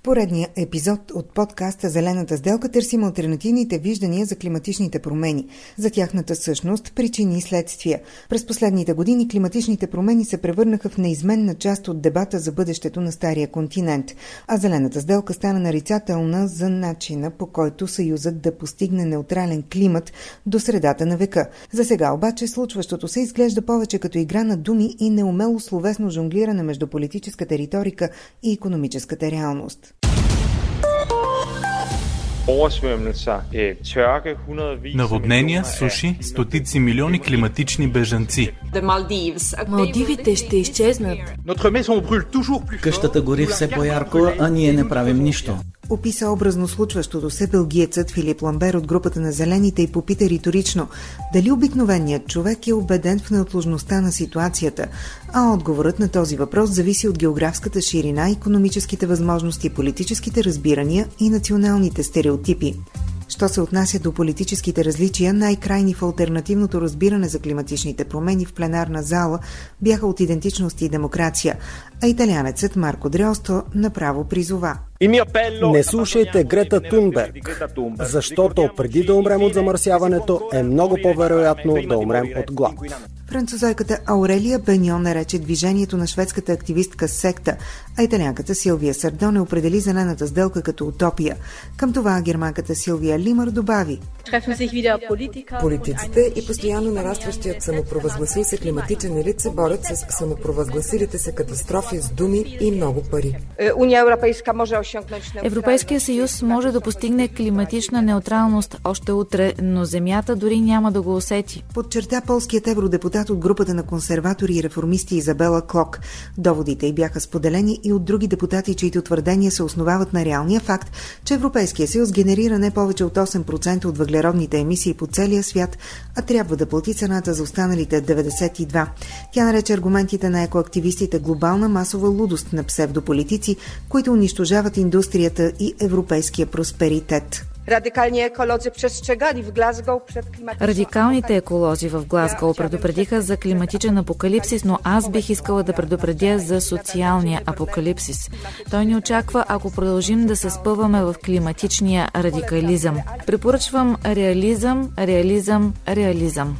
В поредния епизод от подкаста Зелената сделка търсим альтернативните виждания за климатичните промени, за тяхната същност, причини и следствия. През последните години климатичните промени се превърнаха в неизменна част от дебата за бъдещето на Стария континент, а Зелената сделка стана нарицателна за начина по който Съюзът да постигне неутрален климат до средата на века. За сега обаче случващото се изглежда повече като игра на думи и неумело словесно жонглиране между политическата риторика и економическата реалност. Øh, Наводнения, суши, стотици милиони климатични бежанци. Малдивите ще изчезнат. Къщата гори все по-ярко, а ние не правим нищо. Описа образно случващото се белгиецът Филип Ламбер от групата на Зелените и попита риторично дали обикновеният човек е убеден в неотложността на ситуацията, а отговорът на този въпрос зависи от географската ширина, економическите възможности, политическите разбирания и националните стереотипи. Що се отнася до политическите различия, най-крайни в альтернативното разбиране за климатичните промени в пленарна зала бяха от идентичност и демокрация, а италянецът Марко Дрьосто направо призова. Не слушайте Грета Тунберг, защото преди да умрем от замърсяването е много по-вероятно да умрем от глад. Французойката Аурелия Беньон нарече движението на шведската активистка секта, а италянката Силвия Сардоне определи зелената сделка като утопия. Към това германката Силвия Лимър добави. Политиците и постоянно нарастващият самопровъзгласил се климатичен елит се борят с самопровъзгласилите се катастрофи с думи и много пари. Европейския съюз може да постигне климатична неутралност още утре, но земята дори няма да го усети. Подчерта полският евродепутат от групата на консерватори и реформисти Изабела Клок. Доводите й бяха споделени и от други депутати, чието твърдения се основават на реалния факт, че Европейския съюз генерира не повече от 8% от въглеродните емисии по целия свят, а трябва да плати цената за останалите 92. Тя нарече аргументите на екоактивистите глобална масова лудост на псевдополитици, които унищожават индустрията и европейския просперитет. Радикалните еколози в Глазго предупредиха за климатичен апокалипсис, но аз бих искала да предупредя за социалния апокалипсис. Той ни очаква, ако продължим да се спъваме в климатичния радикализъм. Препоръчвам реализъм, реализъм, реализъм.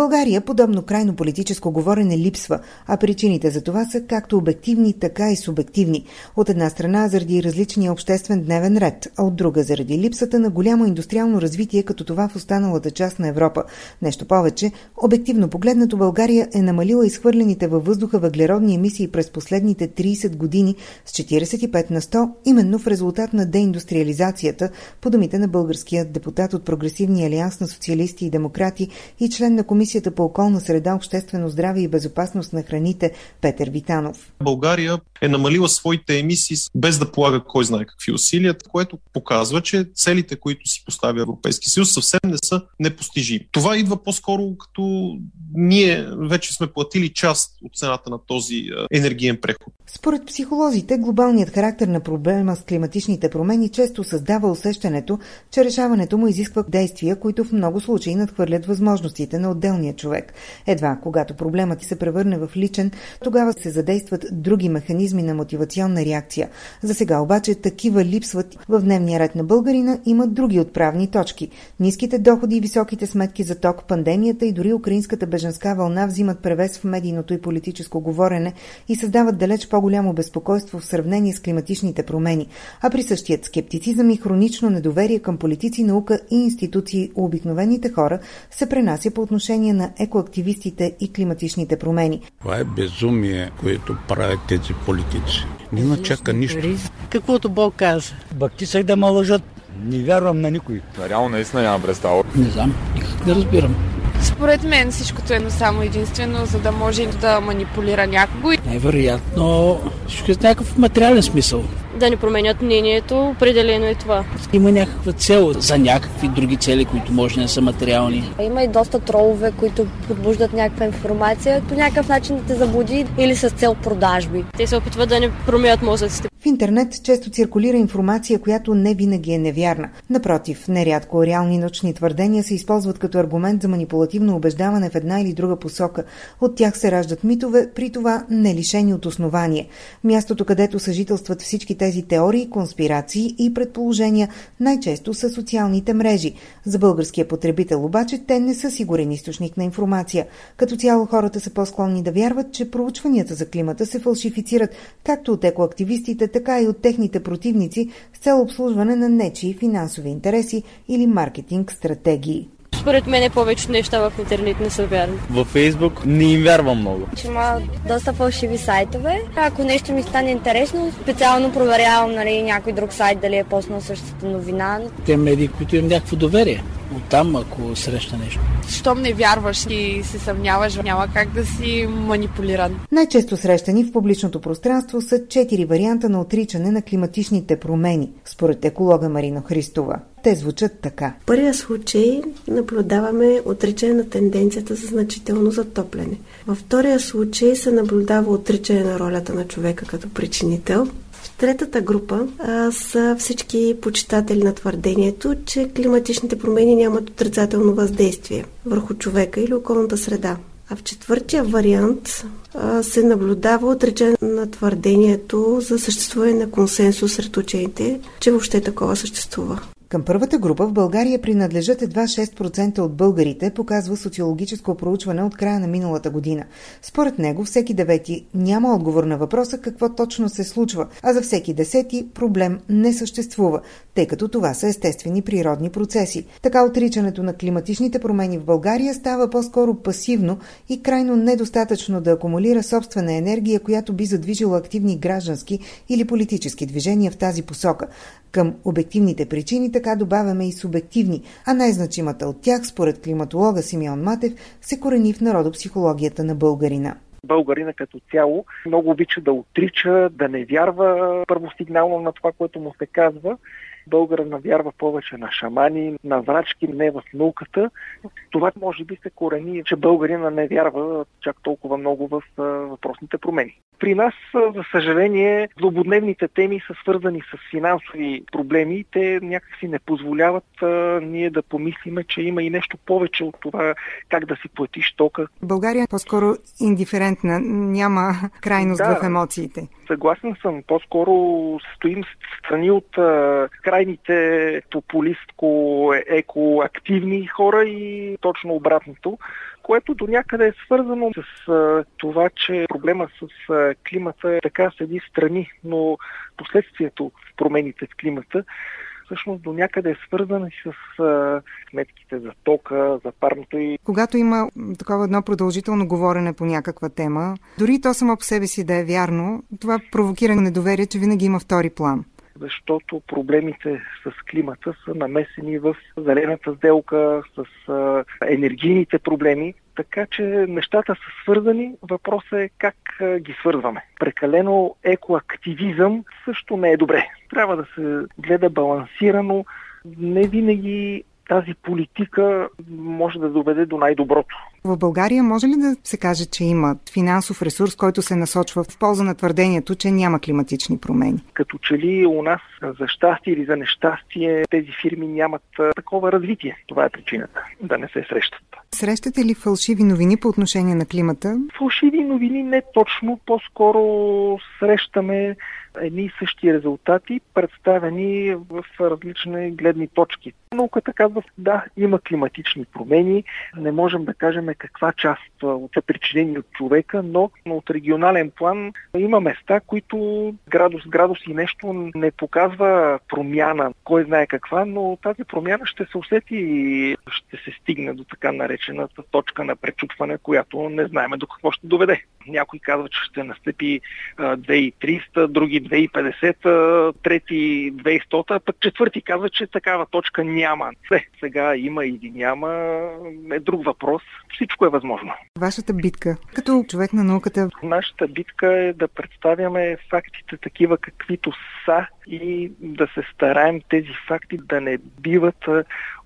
България подобно крайно политическо говорене липсва, а причините за това са както обективни, така и субективни. От една страна заради различния обществен дневен ред, а от друга заради липсата на голямо индустриално развитие като това в останалата част на Европа. Нещо повече, обективно погледнато България е намалила изхвърлените във въздуха въглеродни емисии през последните 30 години с 45 на 100, именно в резултат на деиндустриализацията, по думите на българския депутат от Прогресивния алианс на социалисти и демократи и член на Комисията по околна среда, обществено здраве и безопасност на храните Петър Витанов. България е намалила своите емисии без да полага кой знае какви усилия, което показва, че целите, които си поставя Европейски съюз, съвсем не са непостижими. Това идва по-скоро като ние вече сме платили част от цената на този енергиен преход. Според психолозите, глобалният характер на проблема с климатичните промени често създава усещането, че решаването му изисква действия, които в много случаи надхвърлят възможностите на отделния човек. Едва когато проблемът се превърне в личен, тогава се задействат други механизми на мотивационна реакция. За сега обаче такива липсват в дневния ред на българина имат други отправни точки. Ниските доходи и високите сметки за ток, пандемията и дори украинската беженска вълна взимат превес в медийното и политическо говорене и създават далеч по-голямо безпокойство в сравнение с климатичните промени, а при същият скептицизъм и хронично недоверие към политици, наука и институции у обикновените хора се пренася по отношение на екоактивистите и климатичните промени. Това е безумие, което правят тези политици. Не начака нищо. Каквото Бог каже. Бактисах да ме лъжат. Не вярвам на никой. Реално наистина нямам представа. Не знам, никак не разбирам. Според мен всичкото е само единствено, за да може да манипулира някого. Невероятно, всичко е някакъв материален смисъл да ни променят мнението, определено е това. Има някаква цел за някакви други цели, които може да не са материални. Има и доста тролове, които подбуждат някаква информация, по някакъв начин да те заблуди или с цел продажби. Те се опитват да не променят мозъците. В интернет често циркулира информация, която не винаги е невярна. Напротив, нерядко реални научни твърдения се използват като аргумент за манипулативно убеждаване в една или друга посока. От тях се раждат митове, при това не лишени от основание. Мястото, където съжителстват всички тези теории, конспирации и предположения, най-често са социалните мрежи. За българския потребител обаче те не са сигурен източник на информация. Като цяло хората са по-склонни да вярват, че проучванията за климата се фалшифицират както от екоактивистите, така и от техните противници с цел обслужване на нечии финансови интереси или маркетинг стратегии. Според мен е повече неща в интернет не са вярни. Във Фейсбук не им вярвам много. Че има доста фалшиви сайтове. Ако нещо ми стане интересно, специално проверявам нали, някой друг сайт дали е поснал същата новина. Те медии, които имам някакво доверие. Оттам, ако среща нещо. Щом не вярваш и се съмняваш, няма как да си манипулиран. Най-често срещани в публичното пространство са четири варианта на отричане на климатичните промени, според еколога Марина Христова. Те звучат така. В първия случай наблюдаваме отричане на тенденцията за значително затопляне. Във втория случай се наблюдава отричане на ролята на човека като причинител. В третата група а, са всички почитатели на твърдението, че климатичните промени нямат отрицателно въздействие върху човека или околната среда. А в четвъртия вариант а, се наблюдава отречение на твърдението за съществуване на консенсус сред учените, че въобще такова съществува. Към първата група в България принадлежат едва 6% от българите, показва социологическо проучване от края на миналата година. Според него всеки девети няма отговор на въпроса какво точно се случва, а за всеки десети проблем не съществува, тъй като това са естествени природни процеси. Така отричането на климатичните промени в България става по-скоро пасивно и крайно недостатъчно да акумулира собствена енергия, която би задвижила активни граждански или политически движения в тази посока. Към обективните причини така добавяме и субективни, а най-значимата от тях, според климатолога Симеон Матев, се корени в народопсихологията на българина. Българина като цяло много обича да отрича, да не вярва първосигнално на това, което му се казва българа навярва повече на шамани, на врачки, не в науката. Това може би се корени, че българина не вярва чак толкова много в въпросните промени. При нас, за съжаление, злободневните теми са свързани с финансови проблеми. Те някакси не позволяват а, ние да помислиме, че има и нещо повече от това как да си платиш тока. България е по-скоро индиферентна, няма крайност да, в емоциите. Съгласен съм. По-скоро стоим страни от а, крайните популистко-екоактивни хора и точно обратното което до някъде е свързано с а, това, че проблема с а, климата е така седи страни, но последствието в промените в климата всъщност до някъде е свързана и с а, сметките за тока, за парното и... Когато има такова едно продължително говорене по някаква тема, дори то само по себе си да е вярно, това провокира недоверие, че винаги има втори план защото проблемите с климата са намесени в зелената сделка, с енергийните проблеми, така че нещата са свързани. Въпросът е как ги свързваме. Прекалено екоактивизъм също не е добре. Трябва да се гледа балансирано. Не винаги тази политика може да доведе до най-доброто. В България може ли да се каже, че има финансов ресурс, който се насочва в полза на твърдението, че няма климатични промени? Като че ли у нас за щастие или за нещастие тези фирми нямат такова развитие. Това е причината да не се срещат. Срещате ли фалшиви новини по отношение на климата? Фалшиви новини не точно. По-скоро срещаме едни и същи резултати, представени в различни гледни точки. Науката казва, да, има климатични промени, не можем да кажем каква част от са причинени от човека, но от регионален план има места, които градус, градус и нещо не показва промяна, кой знае каква, но тази промяна ще се усети и ще се стигне до така наречената точка на пречупване, която не знаеме до какво ще доведе. Някои казват, че ще настъпи 2300, други 2050, трети 2100, а пък четвърти казват, че такава точка няма. Все, сега има или няма е друг въпрос. Всичко е възможно. Вашата битка, като човек на науката? Нашата битка е да представяме фактите такива каквито са и да се стараем тези факти да не биват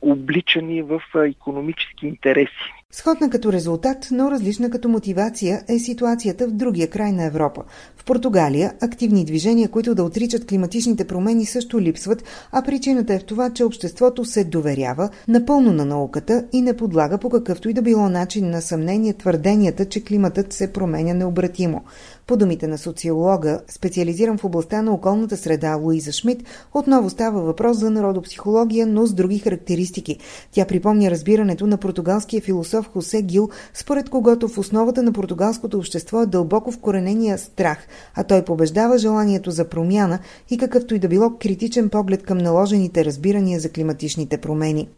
обличани в економически интереси. Сходна като резултат, но различна като мотивация е ситуацията в другия край на Европа. В Португалия активни движения, които да отричат климатичните промени също липсват, а причината е в това, че обществото се доверява напълно на науката и не подлага по какъвто и да било начин на съмнение твърденията, че климатът се променя необратимо. По думите на социолога, специализиран в областта на околната среда Луиза Шмидт, отново става въпрос за народопсихология, но с други характеристики. Тя припомня разбирането на португалския философ Хосе Гил, според когото в основата на португалското общество е дълбоко вкоренения страх, а той побеждава желанието за промяна и какъвто и да било критичен поглед към наложените разбирания за климатичните промени.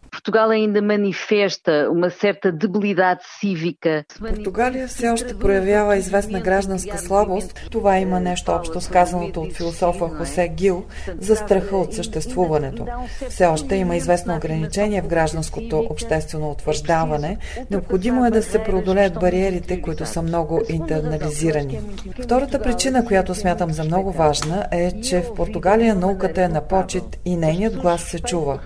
Португалия все още проявява известна гражданска слабост. Това има нещо общо с казаното от философа Хосе Гил за страха от съществуването. Все още има известно ограничение в гражданското обществено утвърждаване. Необходимо е да се преодолеят бариерите, които са много интернализирани. Втората причина, която смятам за много важна е, че в Португалия науката е на почет и нейният глас се чува.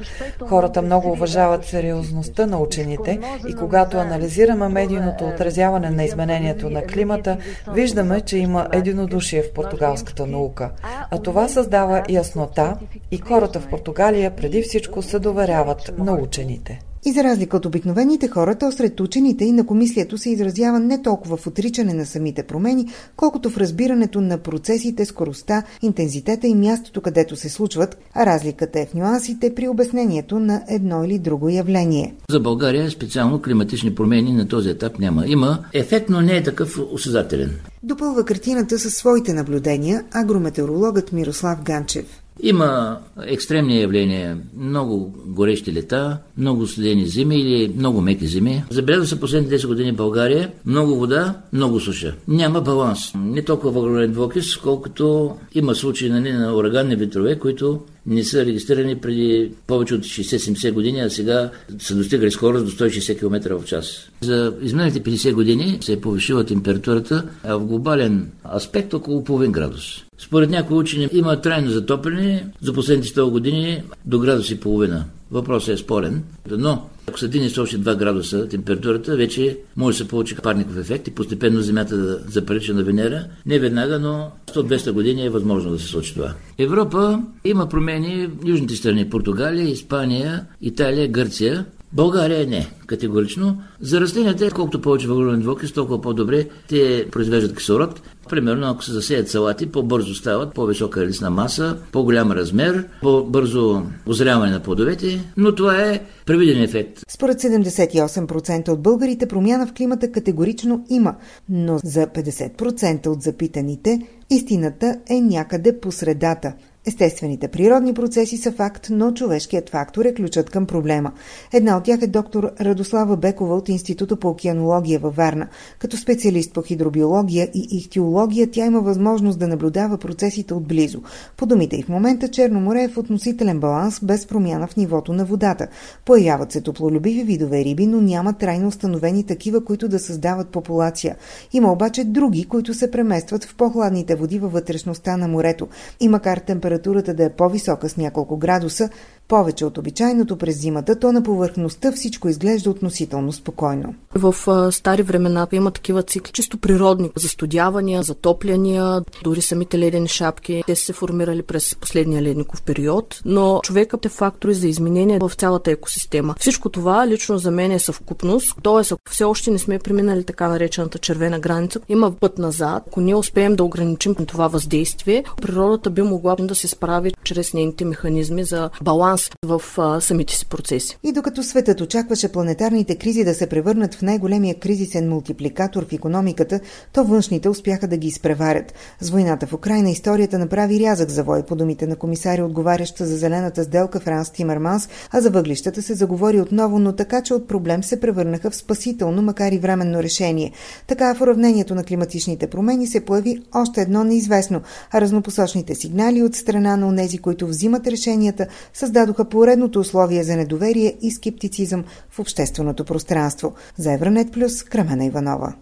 Хората много уважават сериозността на учените и когато анализираме медийното отразяване на изменението на климата, виждаме, че има единодушие в португалската наука. А това създава яснота и хората в Португалия преди всичко се доверяват на учените. И за разлика от обикновените хора, то сред учените и на комислието се изразява не толкова в отричане на самите промени, колкото в разбирането на процесите, скоростта, интензитета и мястото, където се случват, а разликата е в нюансите при обяснението на едно или друго явление. За България специално климатични промени на този етап няма. Има ефект, но не е такъв осъзнателен. Допълва картината със своите наблюдения агрометеорологът Мирослав Ганчев. Има екстремни явления, много горещи лета, много студени зими или много меки зими. Забелязва се последните 10 години в България много вода, много суша. Няма баланс. Не толкова въглероден двокис, колкото има случаи нали, на ураганни ветрове, които не са регистрирани преди повече от 60-70 години, а сега са достигали скорост до 160 км в час. За изминалите 50 години се е повишила температурата, а в глобален аспект около половин градус. Според някои учени има трайно затопляне за последните 100 години до градус и половина. Въпросът е спорен, но ако се дигне с още 2 градуса температурата, вече може да се получи парников ефект и постепенно Земята да заприлича на Венера. Не веднага, но 100-200 години е възможно да се случи това. Европа има промени в южните страни Португалия, Испания, Италия, Гърция. България не, категорично. За растенията, колкото повече въглероден двуокис, толкова по-добре те произвеждат кислород. Примерно, ако се засеят салати, по-бързо стават, по-висока лисна маса, по-голям размер, по-бързо озряване на плодовете, но това е превиден ефект. Според 78% от българите промяна в климата категорично има, но за 50% от запитаните истината е някъде по средата – Естествените природни процеси са факт, но човешкият фактор е ключът към проблема. Една от тях е доктор Радослава Бекова от Института по океанология във Варна. Като специалист по хидробиология и ихтиология, тя има възможност да наблюдава процесите отблизо. По думите и в момента Черно море е в относителен баланс без промяна в нивото на водата. Появяват се топлолюбиви видове риби, но няма трайно установени такива, които да създават популация. Има обаче други, които се преместват в по-хладните води във вътрешността на морето. И макар температурата температурата да е по-висока с няколко градуса, повече от обичайното през зимата, то на повърхността всичко изглежда относително спокойно. В стари времена има такива цикли, чисто природни, застудявания, затопляния, дори самите ледени шапки. Те са се формирали през последния ледников период, но човекът е фактори за изменение в цялата екосистема. Всичко това лично за мен е съвкупност, т.е. все още не сме преминали така наречената червена граница, има път назад. Ако ние успеем да ограничим това въздействие, природата би могла да се справи чрез нейните механизми за баланс нас в а, самите си процеси. И докато светът очакваше планетарните кризи да се превърнат в най-големия кризисен мултипликатор в економиката, то външните успяха да ги изпреварят. С войната в Украина историята направи рязък завой по думите на комисаря, отговаряща за зелената сделка Франс Тимърманс, а за въглищата се заговори отново, но така, че от проблем се превърнаха в спасително, макар и временно решение. Така в уравнението на климатичните промени се появи още едно неизвестно, а разнопосочните сигнали от страна на онези, които взимат решенията, създадоха поредното условие за недоверие и скептицизъм в общественото пространство. За Евранет Плюс, Крамена Иванова.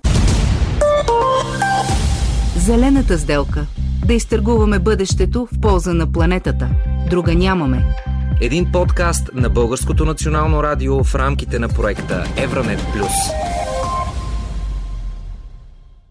Зелената сделка. Да изтъргуваме бъдещето в полза на планетата. Друга нямаме. Един подкаст на Българското национално радио в рамките на проекта Евранет Плюс.